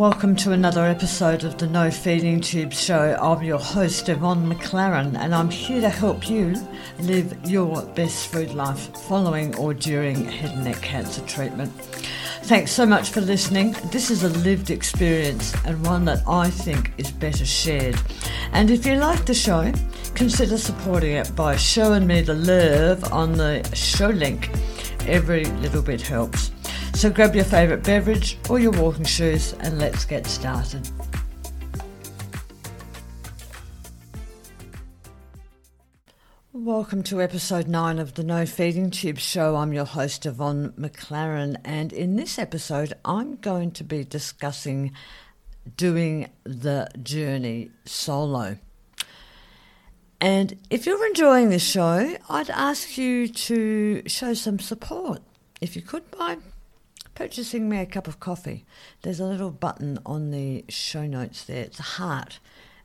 Welcome to another episode of the No Feeding Tube Show. I'm your host, Yvonne McClaren, and I'm here to help you live your best food life following or during head and neck cancer treatment. Thanks so much for listening. This is a lived experience and one that I think is better shared. And if you like the show, consider supporting it by showing me the love on the show link. Every little bit helps. So grab your favourite beverage or your walking shoes and let's get started. Welcome to episode 9 of the No Feeding Tube Show. I'm your host, Yvonne McClaren, and in this episode, I'm going to be discussing doing the journey solo. And if you're enjoying this show, I'd ask you to show some support. If you could, by purchasing me a cup of coffee. There's a little button on the show notes there. It's a heart,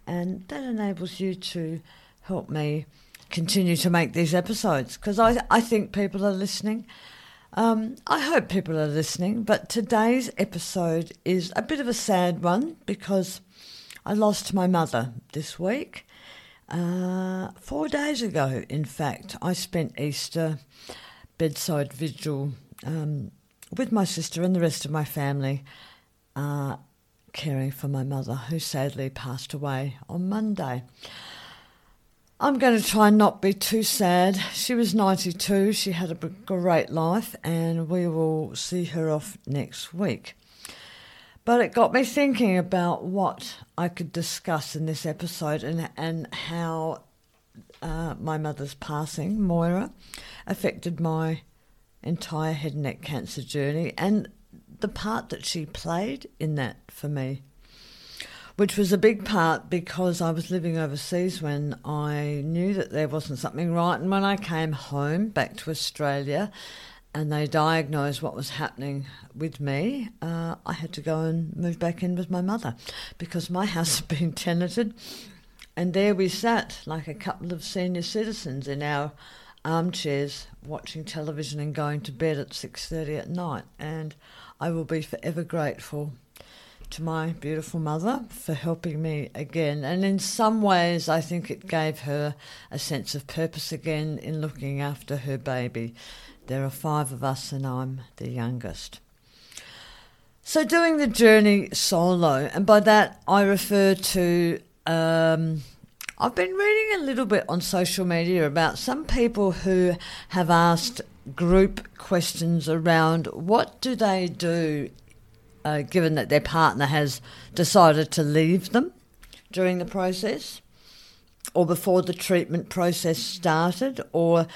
and that enables you to help me continue to make these episodes because I, I think people are listening. Um, I hope people are listening, but today's episode is a bit of a sad one because I lost my mother this week. Uh, four days ago, in fact, I spent Easter bedside vigil um, with my sister and the rest of my family, uh, caring for my mother, who sadly passed away on Monday. I'm going to try and not be too sad. She was 92, she had a great life, and we will see her off next week. But it got me thinking about what I could discuss in this episode and, and how uh, my mother's passing, Moira, affected my entire head and neck cancer journey and the part that she played in that for me, which was a big part because I was living overseas when I knew that there wasn't something right. And when I came home back to Australia and they diagnosed what was happening with me, uh, I had to go and move back in with my mother because my house had been tenanted. And there we sat like a couple of senior citizens in our armchairs watching television and going to bed at 6:30 at night. And I will be forever grateful to my beautiful mother for helping me again. And in some ways I think it gave her a sense of purpose again in looking after her baby. There are 5 of us and I'm the youngest. So doing the journey solo and by that I refer to um, I've been reading a little bit on social media about some people who have asked group questions around what do they do uh, given that their partner has decided to leave them during the process or before the treatment process started or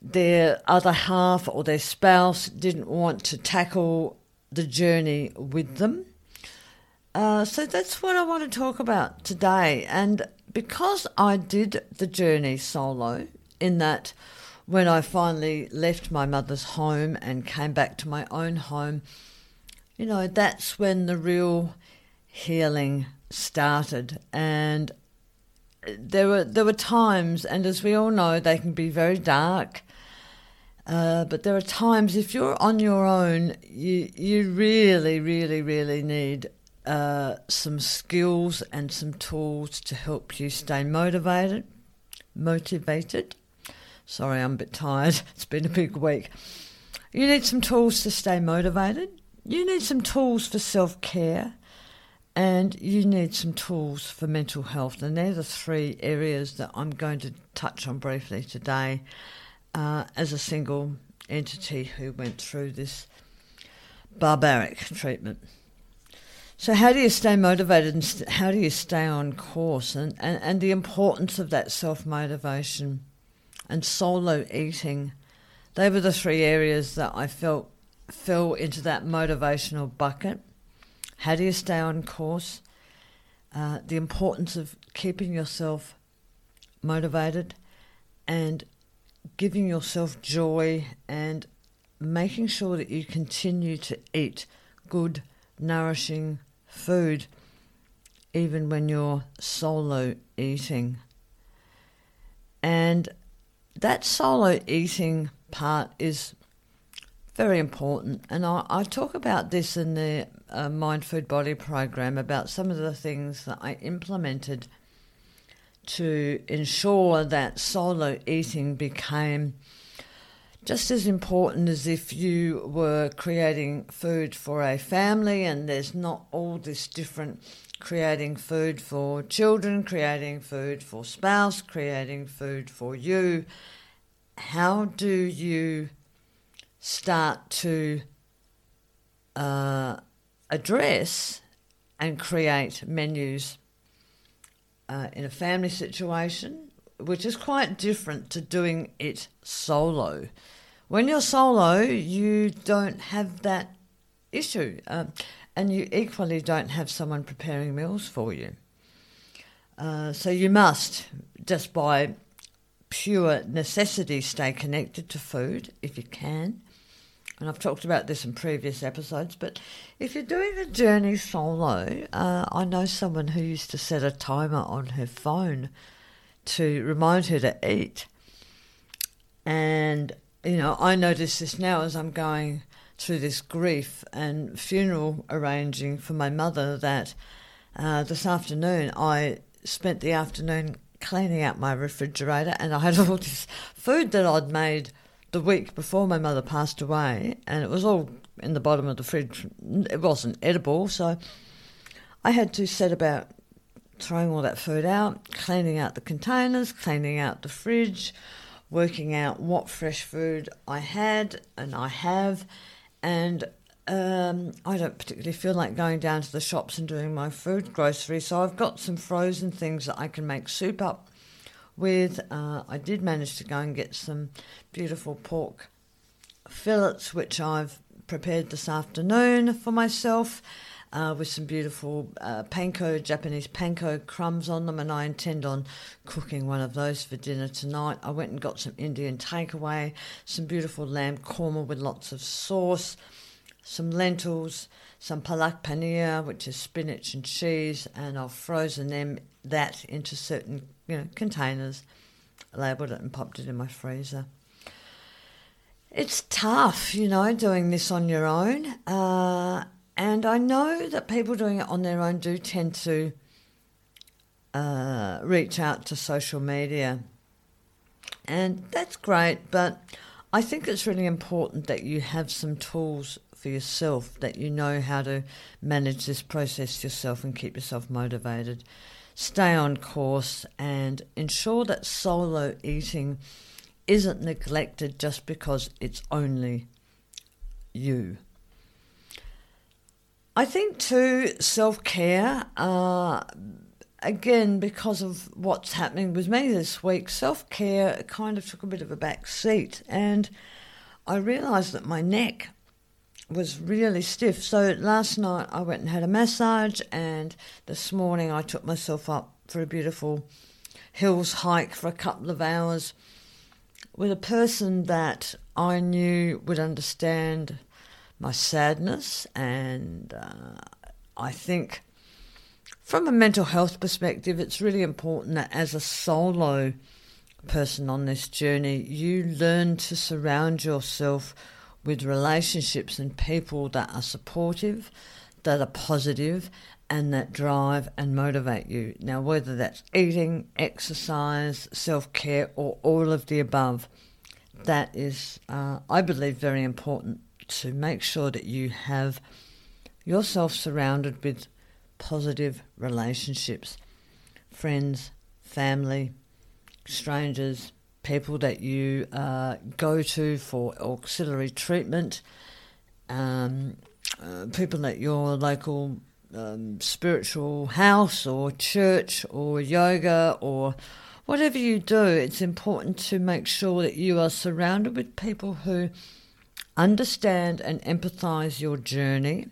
their other half or their spouse didn't want to tackle the journey with them. Uh, so that's what I want to talk about today. And because I did the journey solo, in that when I finally left my mother's home and came back to my own home, you know, that's when the real healing started. And there were there were times, and as we all know, they can be very dark. Uh, but there are times if you're on your own, you you really, really, really need uh, some skills and some tools to help you stay motivated. Motivated. Sorry, I'm a bit tired. It's been a big week. You need some tools to stay motivated. You need some tools for self care. And you need some tools for mental health. And they're the three areas that I'm going to touch on briefly today uh, as a single entity who went through this barbaric treatment. So, how do you stay motivated and st- how do you stay on course? And, and, and the importance of that self motivation and solo eating, they were the three areas that I felt fell into that motivational bucket. How do you stay on course? Uh, the importance of keeping yourself motivated and giving yourself joy and making sure that you continue to eat good, nourishing food even when you're solo eating. And that solo eating part is very important. And I, I talk about this in the uh, Mind Food Body program about some of the things that I implemented to ensure that solo eating became just as important as if you were creating food for a family and there's not all this different creating food for children, creating food for spouse, creating food for you. How do you start to uh, address and create menus uh, in a family situation, which is quite different to doing it solo. When you're solo, you don't have that issue, um, and you equally don't have someone preparing meals for you. Uh, so you must, just by pure necessity, stay connected to food if you can and I've talked about this in previous episodes, but if you're doing the journey solo, uh, I know someone who used to set a timer on her phone to remind her to eat. And, you know, I notice this now as I'm going through this grief and funeral arranging for my mother that uh, this afternoon I spent the afternoon cleaning out my refrigerator and I had all this food that I'd made the week before my mother passed away, and it was all in the bottom of the fridge. It wasn't edible, so I had to set about throwing all that food out, cleaning out the containers, cleaning out the fridge, working out what fresh food I had and I have, and um, I don't particularly feel like going down to the shops and doing my food grocery, so I've got some frozen things that I can make soup up with. Uh, I did manage to go and get some beautiful pork fillets, which I've prepared this afternoon for myself. Uh, with some beautiful uh, panko, Japanese panko crumbs on them, and I intend on cooking one of those for dinner tonight. I went and got some Indian takeaway, some beautiful lamb korma with lots of sauce, some lentils, some palak paneer, which is spinach and cheese, and I've frozen them that into certain you know containers, labelled it and popped it in my freezer. It's tough, you know, doing this on your own. Uh, and I know that people doing it on their own do tend to uh, reach out to social media. And that's great, but I think it's really important that you have some tools for yourself, that you know how to manage this process yourself and keep yourself motivated. Stay on course and ensure that solo eating isn't neglected just because it's only you. I think too, self care, uh, again, because of what's happening with me this week, self care kind of took a bit of a back seat. And I realised that my neck was really stiff. So last night I went and had a massage, and this morning I took myself up for a beautiful hills hike for a couple of hours with a person that I knew would understand my sadness, and uh, I think from a mental health perspective, it's really important that as a solo person on this journey, you learn to surround yourself with relationships and people that are supportive, that are positive, and that drive and motivate you. Now, whether that's eating, exercise, self care, or all of the above, that is, uh, I believe, very important to make sure that you have yourself surrounded with positive relationships, friends, family, strangers, people that you uh, go to for auxiliary treatment, um, uh, people at your local um, spiritual house or church or yoga or whatever you do, it's important to make sure that you are surrounded with people who understand and empathize your journey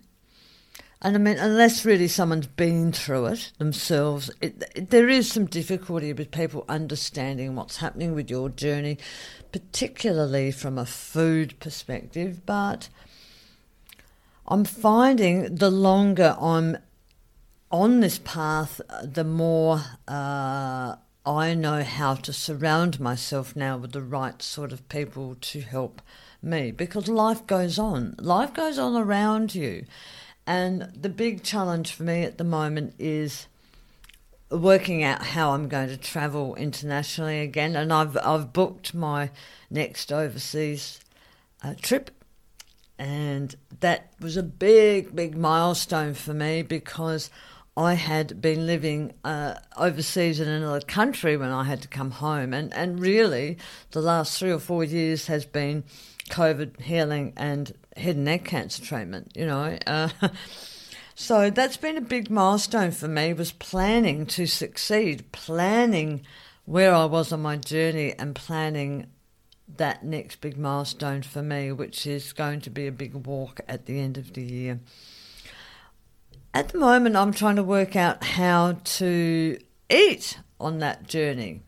and I mean, unless really someone's been through it themselves, it, it, there is some difficulty with people understanding what's happening with your journey, particularly from a food perspective. But I'm finding the longer I'm on this path, the more uh, I know how to surround myself now with the right sort of people to help me because life goes on. Life goes on around you. And the big challenge for me at the moment is working out how I'm going to travel internationally again. And I've, I've booked my next overseas uh, trip. And that was a big, big milestone for me because I had been living uh, overseas in another country when I had to come home. And, and really, the last three or four years has been COVID healing and head and neck cancer treatment, you know. Uh, so that's been a big milestone for me was planning to succeed, planning where I was on my journey and planning that next big milestone for me, which is going to be a big walk at the end of the year. At the moment, I'm trying to work out how to eat on that journey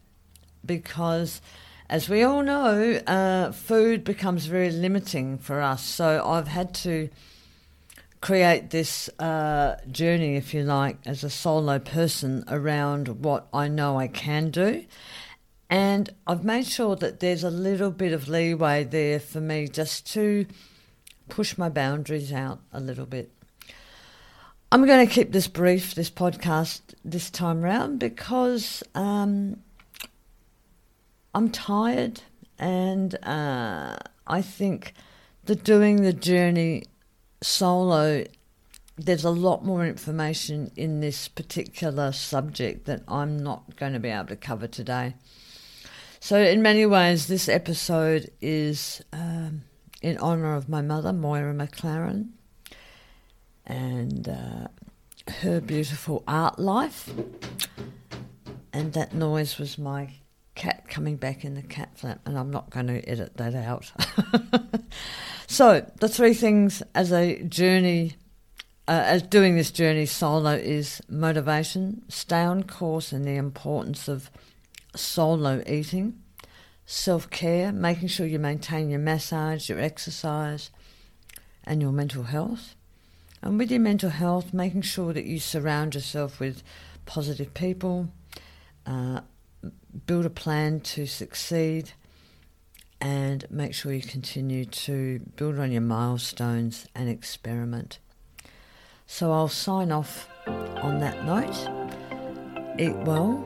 because, as we all know, uh, food becomes very limiting for us. So I've had to create this uh, journey, if you like, as a solo person around what I know I can do. And I've made sure that there's a little bit of leeway there for me just to push my boundaries out a little bit. I'm going to keep this brief, this podcast, this time round because um, I'm tired and uh, I think that doing the journey solo, there's a lot more information in this particular subject that I'm not going to be able to cover today. So, in many ways, this episode is um, in honour of my mother, Moira McClaren and uh, her beautiful art life. And that noise was my cat coming back in the cat flap, and I'm not going to edit that out. so, the three things as a journey, uh, as doing this journey solo, is motivation, stay on course, and the importance of solo eating, self care, making sure you maintain your massage, your exercise, and your mental health and with your mental health, making sure that you surround yourself with positive people, uh, build a plan to succeed, and make sure you continue to build on your milestones and experiment. So I'll sign off on that note. Eat well.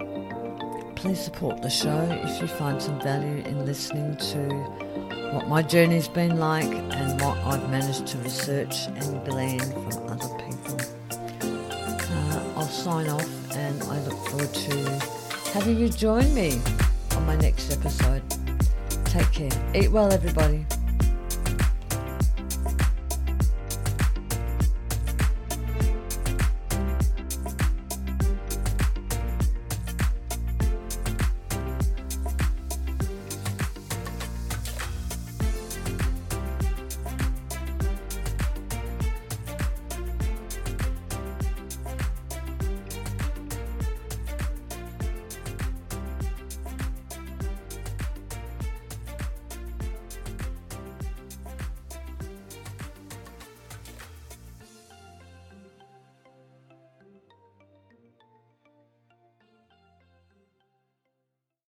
Please support the show if you find some value in listening to what my journey's been like and what I've managed to research and glean from other people. Uh, I'll sign off and I look forward to having you join me on my next episode. Take care. Eat well, everybody.